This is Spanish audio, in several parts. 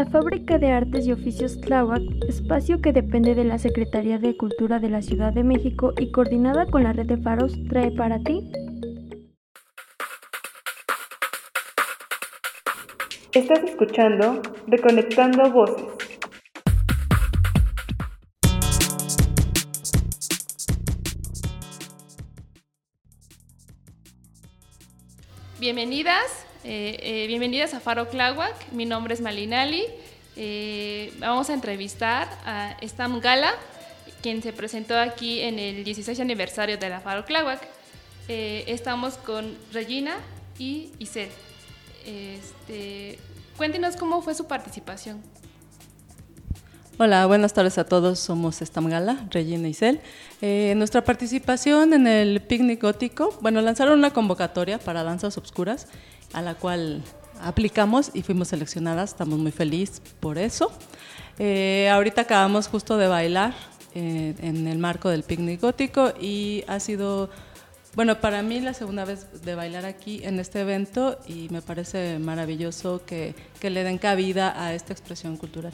La Fábrica de Artes y Oficios Tláhuac, espacio que depende de la Secretaría de Cultura de la Ciudad de México y coordinada con la red de faros, trae para ti. Estás escuchando Reconectando Voces. Bienvenidas eh, eh, bienvenidas a Faro Tláhuac, mi nombre es Malinali. Eh, vamos a entrevistar a Stam Gala, quien se presentó aquí en el 16 aniversario de la Faro Tláhuac. estamos con Regina y Isel. Este, cuéntenos cómo fue su participación. Hola, buenas tardes a todos. Somos Gala, Regina y Isel. nuestra participación en el picnic gótico, bueno, lanzaron una convocatoria para danzas obscuras a la cual aplicamos y fuimos seleccionadas. Estamos muy felices por eso. Eh, ahorita acabamos justo de bailar eh, en el marco del picnic gótico y ha sido, bueno, para mí la segunda vez de bailar aquí en este evento y me parece maravilloso que, que le den cabida a esta expresión cultural.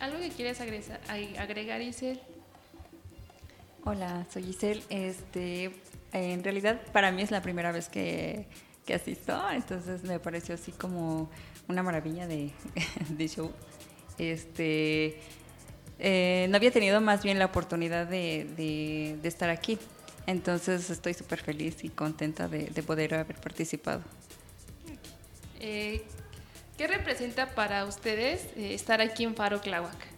¿Algo que quieres agregar, agregar Isel? Hola, soy Isel. Este, en realidad para mí es la primera vez que que asisto, entonces me pareció así como una maravilla de, show. Este, eh, no había tenido más bien la oportunidad de, estar aquí, entonces estoy súper feliz y contenta de, poder haber participado. Eh, ¿Qué representa para ustedes eh, estar aquí en Faro Tláhuac?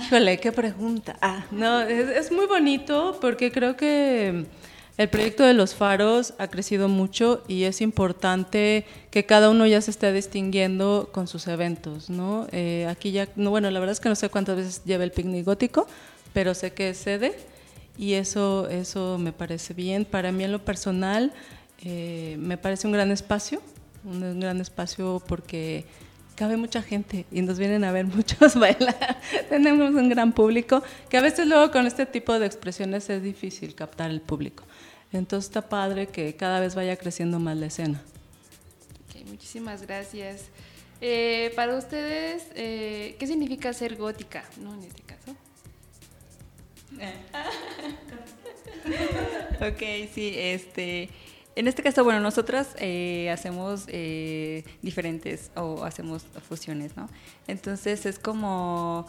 Híjole, qué pregunta. Ah, no, es muy bonito porque creo que el proyecto de los faros ha crecido mucho y es importante que cada uno ya se esté distinguiendo con sus eventos, ¿no? Eh, aquí ya, no, bueno, la verdad es que no sé cuántas veces lleva el picnic gótico, pero sé que es sede y eso, eso me parece bien. Para mí en lo personal eh, me parece un gran espacio, un gran espacio porque cabe mucha gente y nos vienen a ver muchos bailar. Tenemos un gran público que a veces luego con este tipo de expresiones es difícil captar el público. Entonces está padre que cada vez vaya creciendo más la escena. muchísimas gracias. Eh, para ustedes, eh, ¿qué significa ser gótica? ¿No? En este caso. ok, sí, este. En este caso, bueno, nosotras eh, hacemos diferentes o hacemos fusiones, ¿no? Entonces es como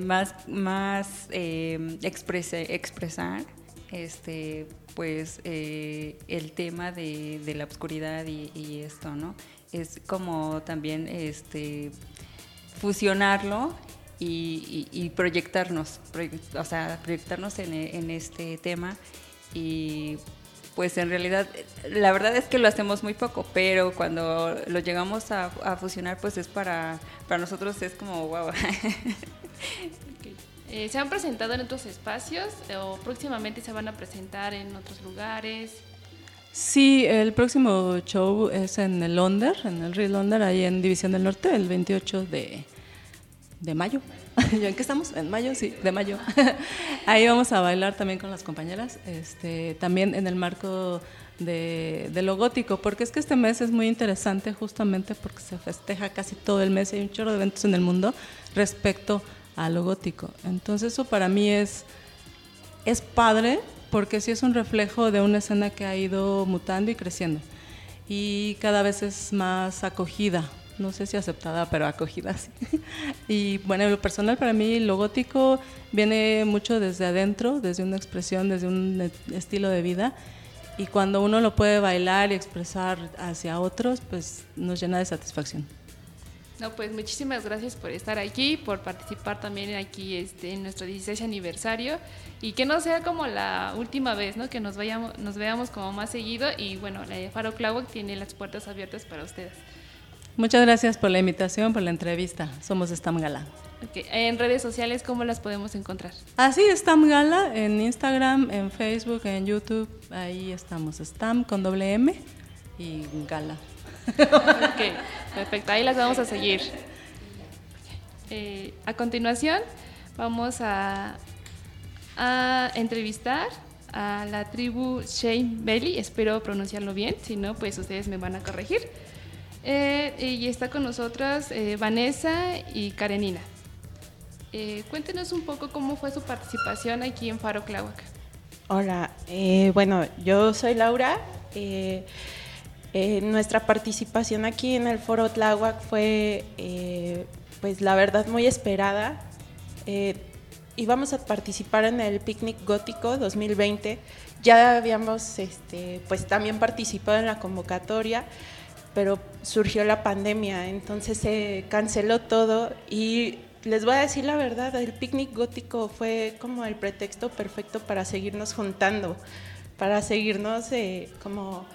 más, más expresar este, pues eh, el tema de, la oscuridad y, esto, ¿no? Es como también este, fusionarlo y, proyectarnos, o sea, proyectarnos en, este tema y pues en realidad, la verdad es que lo hacemos muy poco, pero cuando lo llegamos a, fusionar, pues es para, para nosotros es como, wow. Eh, ¿Se han presentado en otros espacios o próximamente se van a presentar en otros lugares? Sí, el próximo show es en el Londer, en el Real Londer, ahí en División del Norte, el 28 de, de mayo. ¿En qué estamos? En mayo, sí, de mayo. ahí vamos a bailar también con las compañeras, este, también en el marco de, de, lo gótico, porque es que este mes es muy interesante justamente porque se festeja casi todo el mes, hay un chorro de eventos en el mundo respecto a lo gótico. Entonces eso para mí es, es padre porque sí es un reflejo de una escena que ha ido mutando y creciendo. Y cada vez es más acogida, no sé si aceptada, pero acogida sí. Y bueno, lo personal para mí lo gótico viene mucho desde adentro, desde una expresión, desde un estilo de vida. Y cuando uno lo puede bailar y expresar hacia otros, pues nos llena de satisfacción. No, pues muchísimas gracias por estar aquí, por participar también aquí este, en nuestro 16 aniversario y que no sea como la última vez, ¿no? Que nos vayamos, nos veamos como más seguido y bueno, la Faro Tláhuac tiene las puertas abiertas para ustedes. Muchas gracias por la invitación, por la entrevista. Somos Stam Gala. En redes sociales, ¿cómo las podemos encontrar? Así, Stam Gala, en Instagram, en Facebook, en YouTube. Ahí estamos, Stam con doble M y Gala. ok, perfecto, ahí las vamos a seguir. Eh, a continuación, vamos a, entrevistar a la tribu Shane Belly, espero pronunciarlo bien, si no, pues ustedes me van a corregir. Eh, y está con nosotras eh, Vanessa y Karenina. Cuéntenos un poco cómo fue su participación aquí en Faro Cláhuac. Hola, bueno, yo soy Laura. Nuestra participación aquí en el Foro Tláhuac fue, pues la verdad, muy esperada. íbamos a participar en el Picnic Gótico 2020. Ya habíamos, este, pues también participado en la convocatoria pero surgió la pandemia, entonces se canceló todo y les voy a decir la verdad, el picnic gótico fue como el pretexto perfecto para seguirnos juntando, para seguirnos eh, como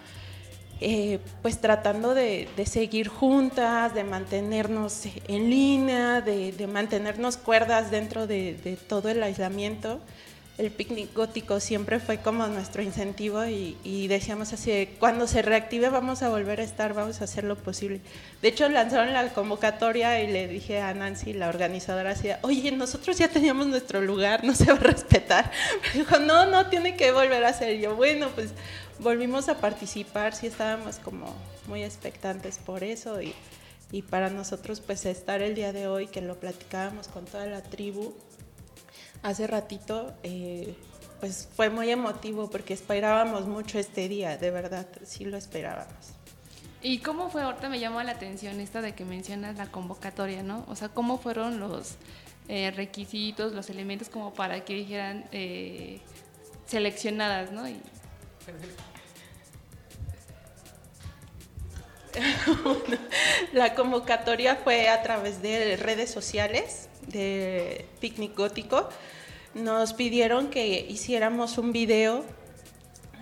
eh, pues tratando de, seguir juntas, de mantenernos en línea, de, mantenernos cuerdas dentro de todo el aislamiento el picnic gótico siempre fue como nuestro incentivo y, decíamos así, cuando se reactive vamos a volver a estar, vamos a hacer lo posible. De hecho, lanzaron la convocatoria y le dije a Nancy, la organizadora, así, oye, nosotros ya teníamos nuestro lugar, no se va a respetar. Me dijo, no, no, tiene que volver a ser. yo, bueno, pues volvimos a participar, sí estábamos como muy expectantes por eso y, y para nosotros pues estar el día de hoy, que lo platicábamos con toda la tribu, hace ratito, eh, pues fue muy emotivo porque esperábamos mucho este día, de verdad, sí lo esperábamos. ¿Y cómo fue? Ahorita me llamó la atención esta de que mencionas la convocatoria, ¿no? O sea, ¿cómo fueron los eh, requisitos, los elementos como para que dijeran eh, seleccionadas, ¿no? la convocatoria fue a través de redes sociales de Picnic Gótico nos pidieron que hiciéramos un video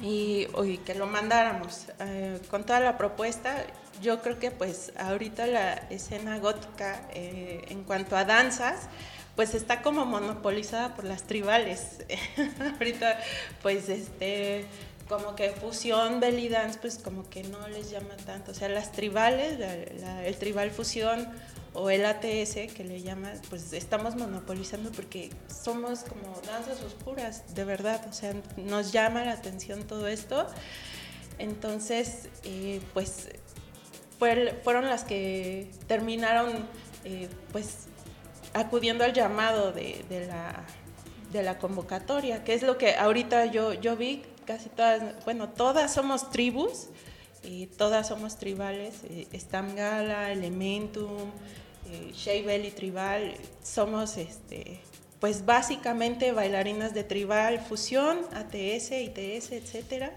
y, que lo mandáramos eh, con toda la propuesta. Yo creo que pues ahorita la escena gótica eh, en cuanto a danzas pues está como monopolizada por las tribales. ahorita pues este como que fusión belly dance pues como que no les llama tanto. O sea, las tribales, el tribal fusión o el ATS que le llaman, pues estamos monopolizando porque somos como danzas oscuras, de verdad, o sea, nos llama la atención todo esto. Entonces, eh, pues fueron las que terminaron, eh, pues, acudiendo al llamado de, la, de la convocatoria, que es lo que ahorita yo, yo vi, casi todas, bueno, todas somos tribus, y todas somos tribales, eh, Stamgala, Elementum, eh, Belly Tribal, somos este, pues básicamente bailarinas de tribal, fusión, ATS, ITS, etcétera,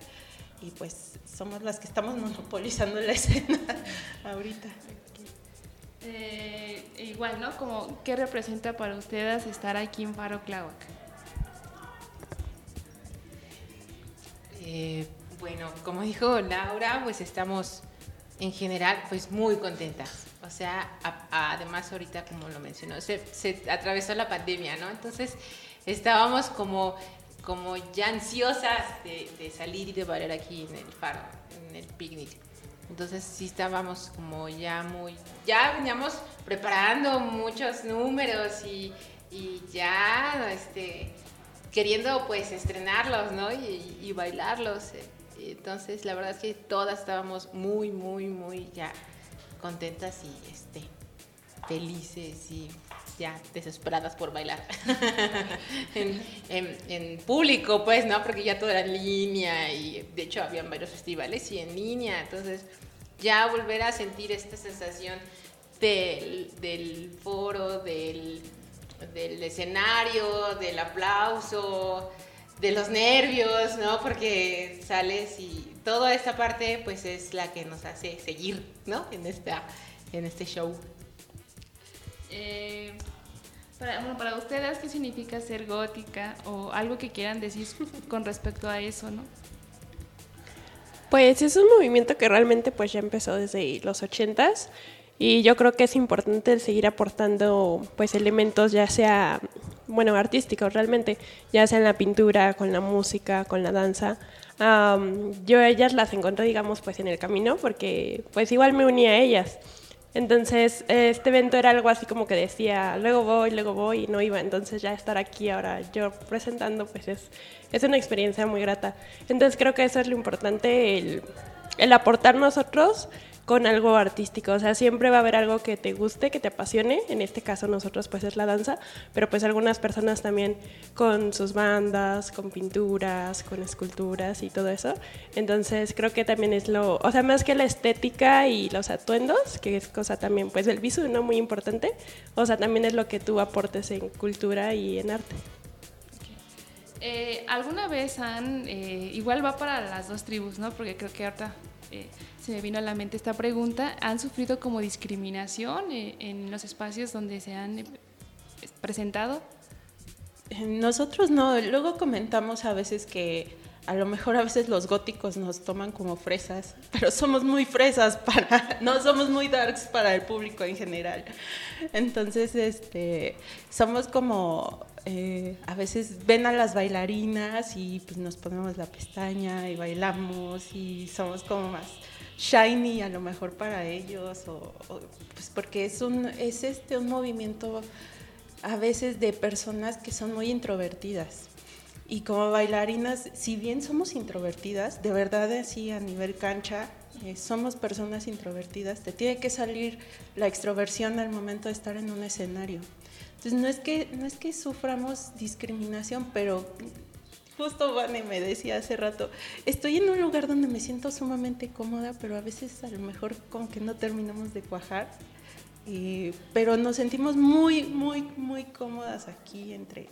y pues somos las que estamos monopolizando la escena ahorita. Eh, igual, ¿no? Como, ¿qué representa para ustedes estar aquí en Faro Tláhuac? Eh, bueno, como dijo Laura, pues estamos en general pues muy contentas. O sea, además ahorita como lo mencionó, se, atravesó la pandemia, ¿no? Entonces estábamos como, como ya ansiosas de, salir y de bailar aquí en el faro, en el picnic. Entonces sí estábamos como ya muy, ya veníamos preparando muchos números y, y ya este, queriendo pues estrenarlos, ¿no? Y, y bailarlos. Entonces, la verdad es que todas estábamos muy, muy, muy ya contentas y este, felices y ya desesperadas por bailar en, público, pues, ¿no? Porque ya todo era en línea y de hecho habían varios festivales y en línea, entonces ya volver a sentir esta sensación del, del foro, del, del escenario, del aplauso, de los nervios, ¿no? Porque sales y toda esta parte pues es la que nos hace seguir, ¿no? En, esta, en este show. Eh, para, bueno, para ustedes, ¿qué significa ser gótica? O algo que quieran decir con respecto a eso, ¿no? Pues es un movimiento que realmente pues ya empezó desde los ochentas y yo creo que es importante seguir aportando pues elementos ya sea bueno artísticos realmente ya sea en la pintura con la música con la danza. Yo ellas las encontré digamos pues en el camino porque pues igual me uní a ellas. Entonces este evento era algo así como que decía luego voy luego voy y no iba. Entonces ya estar aquí ahora yo presentando pues es es una experiencia muy grata. Entonces creo que eso es lo importante el aportar nosotros con algo artístico. O sea, siempre va a haber algo que te guste, que te apasione. En este caso nosotros pues es la danza, pero pues algunas personas también con sus bandas, con pinturas, con esculturas y todo eso. Entonces creo que también es lo, o sea, más que la estética y los atuendos, que es cosa también pues del visual, ¿no? Muy importante. O sea, también es lo que tú aportes en cultura y en arte. Eh, ¿Alguna vez han, eh, igual va para las dos tribus, ¿no? Porque creo que ahorita eh, se me vino a la mente esta pregunta, ¿han sufrido como discriminación en los espacios donde se han presentado? Nosotros no, luego comentamos a veces que a lo mejor a veces los góticos nos toman como fresas, pero somos muy fresas para, no somos muy darks para el público en general. Entonces, este, somos como, eh, a veces ven a las bailarinas y pues nos ponemos la pestaña y bailamos y somos como más shiny a lo mejor para ellos, o, pues porque es un, es este un movimiento a veces de personas que son muy introvertidas y como bailarinas, si bien somos introvertidas, de verdad así a nivel cancha, eh, somos personas introvertidas, te tiene que salir la extroversión al momento de estar en un escenario. Entonces no es que, no es que suframos discriminación, pero justo Vane me decía hace rato, estoy en un lugar donde me siento sumamente cómoda, pero a veces a lo mejor como que no terminamos de cuajar. Eh, pero nos sentimos muy, muy, muy cómodas aquí entre,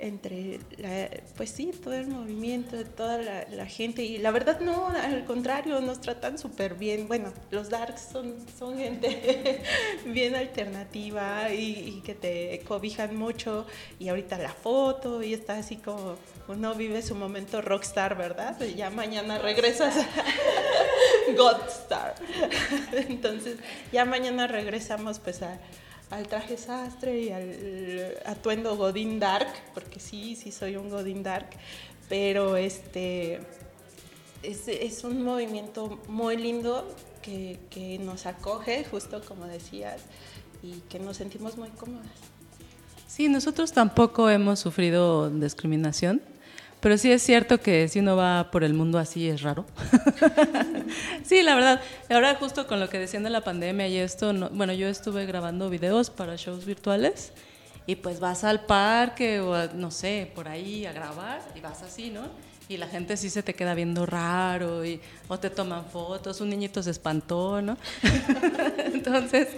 entre, la, pues sí, todo el movimiento, toda la, gente. Y la verdad no, al contrario, nos tratan súper bien. Bueno, los darks son, son gente bien alternativa y, que te cobijan mucho. Y ahorita la foto y está así como uno vive su momento rockstar, ¿verdad? Ya mañana regresas a Godstar. Entonces, ya mañana regresamos pues a al traje sastre y al atuendo Godín Dark, porque sí, sí soy un Godín Dark, pero este es, un movimiento muy lindo que, que, nos acoge, justo como decías, y que nos sentimos muy cómodas. Sí, nosotros tampoco hemos sufrido discriminación. Pero sí es cierto que si uno va por el mundo así es raro. sí, la verdad. Ahora justo con lo que decían de la pandemia y esto, bueno, yo estuve grabando videos para shows virtuales y pues vas al parque o no sé, por ahí a grabar y vas así, ¿no? Y la gente sí se te queda viendo raro y, o te toman fotos, un niñito se espantó, ¿no? Entonces,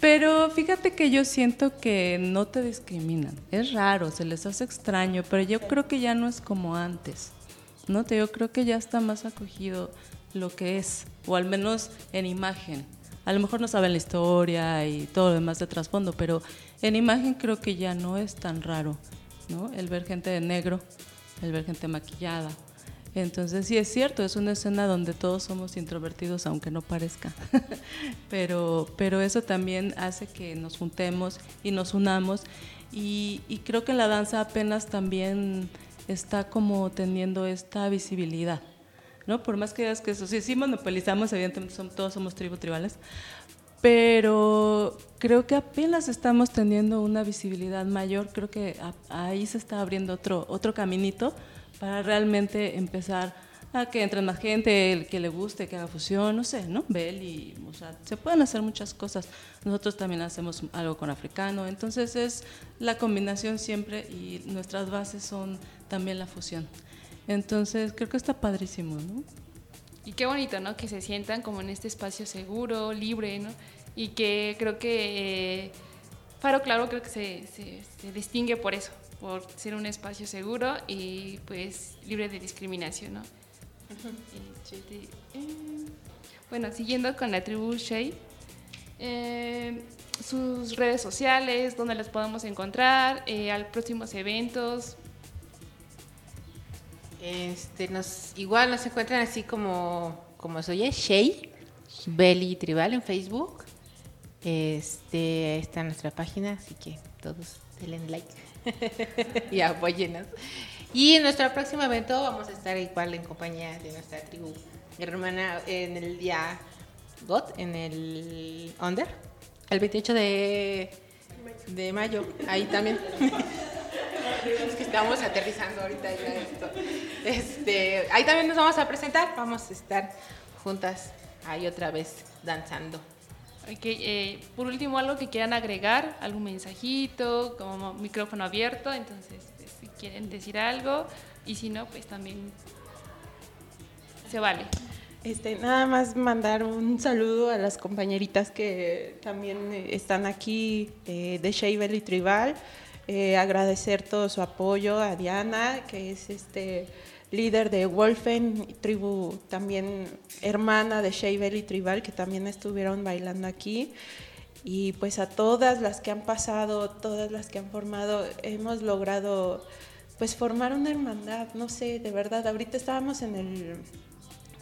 pero fíjate que yo siento que no te discriminan. Es raro, se les hace extraño, pero yo creo que ya no es como antes. ¿no? Yo creo que ya está más acogido lo que es, o al menos en imagen. A lo mejor no saben la historia y todo lo demás de trasfondo, pero en imagen creo que ya no es tan raro, ¿no? El ver gente de negro, el ver gente maquillada, entonces sí es cierto, es una escena donde todos somos introvertidos, aunque no parezca. pero, pero eso también hace que nos juntemos y nos unamos. Y, creo que la danza apenas también está como teniendo esta visibilidad. ¿no? Por más que digas que eso, sí, sí monopolizamos, evidentemente todos somos tribus tribales, pero creo que apenas estamos teniendo una visibilidad mayor, creo que ahí se está abriendo otro, otro caminito para realmente empezar a que entre más gente, el que le guste, que haga fusión, no sé, ¿no? Belly, o sea, se pueden hacer muchas cosas. Nosotros también hacemos algo con africano, entonces es la combinación siempre y nuestras bases son también la fusión. Entonces creo que está padrísimo, ¿no? Y qué bonito, ¿no? Que se sientan como en este espacio seguro, libre, ¿no? Y que creo que eh, Faro Claro creo que se, se distingue por eso, por ser un espacio seguro y pues libre de discriminación, ¿no? Eh, bueno, siguiendo con la tribu Shea, eh, sus redes sociales, donde las podemos encontrar, eh, a próximos eventos. Este, nos, igual nos encuentran así como, como soy, Shea, Belly Tribal en Facebook. Este, está nuestra página, así que todos denle like. y apóyenos. Y en nuestro próximo evento vamos a estar igual en compañía de nuestra tribu hermana en el día GOT, en el Under, el 28 de, de mayo. Ahí también. es que estamos aterrizando ahorita ya esto. Este, ahí también nos vamos a presentar, vamos a estar juntas ahí otra vez danzando. Ok, eh, por último, algo que quieran agregar, algún mensajito, como micrófono abierto, entonces pues, si quieren decir algo y si no, pues también se vale. Este, nada más mandar un saludo a las compañeritas que también eh, están aquí eh, de Sheibel y Tribal. Eh, agradecer todo su apoyo a Diana, que es este líder de Wolfen, tribu también hermana de Sheibel y Tribal, que también estuvieron bailando aquí. Y pues a todas las que han pasado, todas las que han formado, hemos logrado pues formar una hermandad, no sé, de verdad, ahorita estábamos en el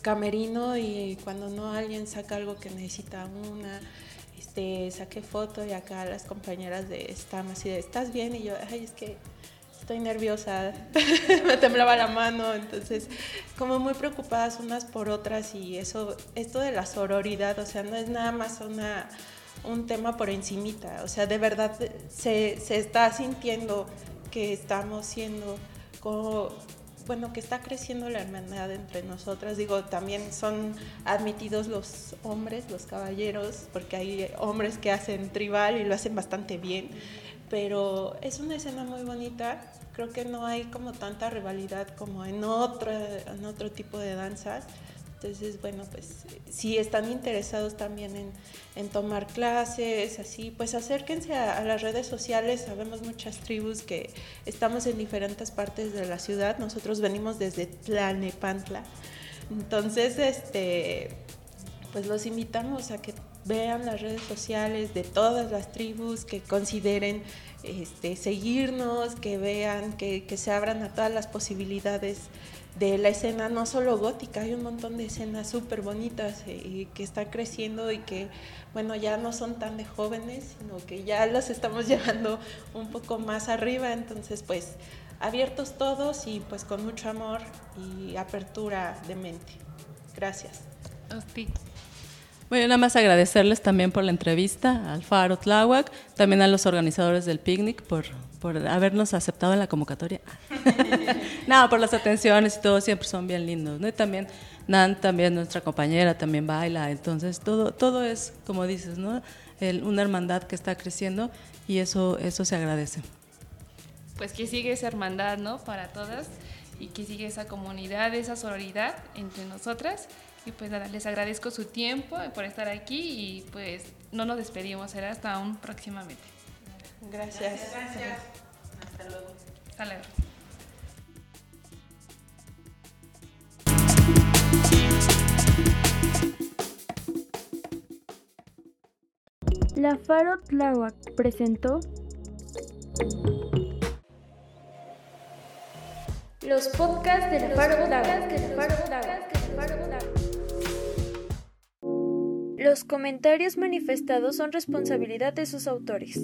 camerino y cuando no alguien saca algo que necesita una, este, saqué foto y acá las compañeras de están así de, ¿estás bien? Y yo, ay, es que estoy nerviosa, me temblaba la mano, entonces como muy preocupadas unas por otras y eso, esto de la sororidad, o sea, no es nada más una, un tema por encimita, o sea, de verdad se, se está sintiendo que estamos siendo como bueno, que está creciendo la hermandad entre nosotras. Digo, también son admitidos los hombres, los caballeros, porque hay hombres que hacen tribal y lo hacen bastante bien. Pero es una escena muy bonita. Creo que no hay como tanta rivalidad como en, otra, en otro tipo de danzas. Entonces, bueno, pues si están interesados también en, tomar clases, así, pues acérquense a, las redes sociales. Sabemos muchas tribus que estamos en diferentes partes de la ciudad. Nosotros venimos desde Tlalnepantla. Entonces, este, pues los invitamos a que vean las redes sociales de todas las tribus, que consideren este, seguirnos, que vean, que, que se abran a todas las posibilidades de la escena no solo gótica, hay un montón de escenas súper bonitas eh, que están creciendo y que, bueno, ya no son tan de jóvenes, sino que ya las estamos llevando un poco más arriba, entonces pues abiertos todos y pues con mucho amor y apertura de mente. Gracias. Hostia. Bueno, nada más agradecerles también por la entrevista al Faro Tláhuac, también a los organizadores del picnic por, por habernos aceptado en la convocatoria. no, por las atenciones y todo, siempre son bien lindos. ¿no? Y también Nan, también nuestra compañera, también baila. Entonces, todo, todo es, como dices, ¿no? El, una hermandad que está creciendo y eso, eso se agradece. Pues que sigue esa hermandad, ¿no? Para todas y que sigue esa comunidad, esa sororidad entre nosotras. Y pues nada, les agradezco su tiempo por estar aquí y pues no nos despedimos, será hasta un próximamente. Gracias. Gracias. gracias. Hasta luego. Hasta luego. La Faro Tláhuac presentó los podcasts de la Faro Tláhuac. Los comentarios manifestados son responsabilidad de sus autores.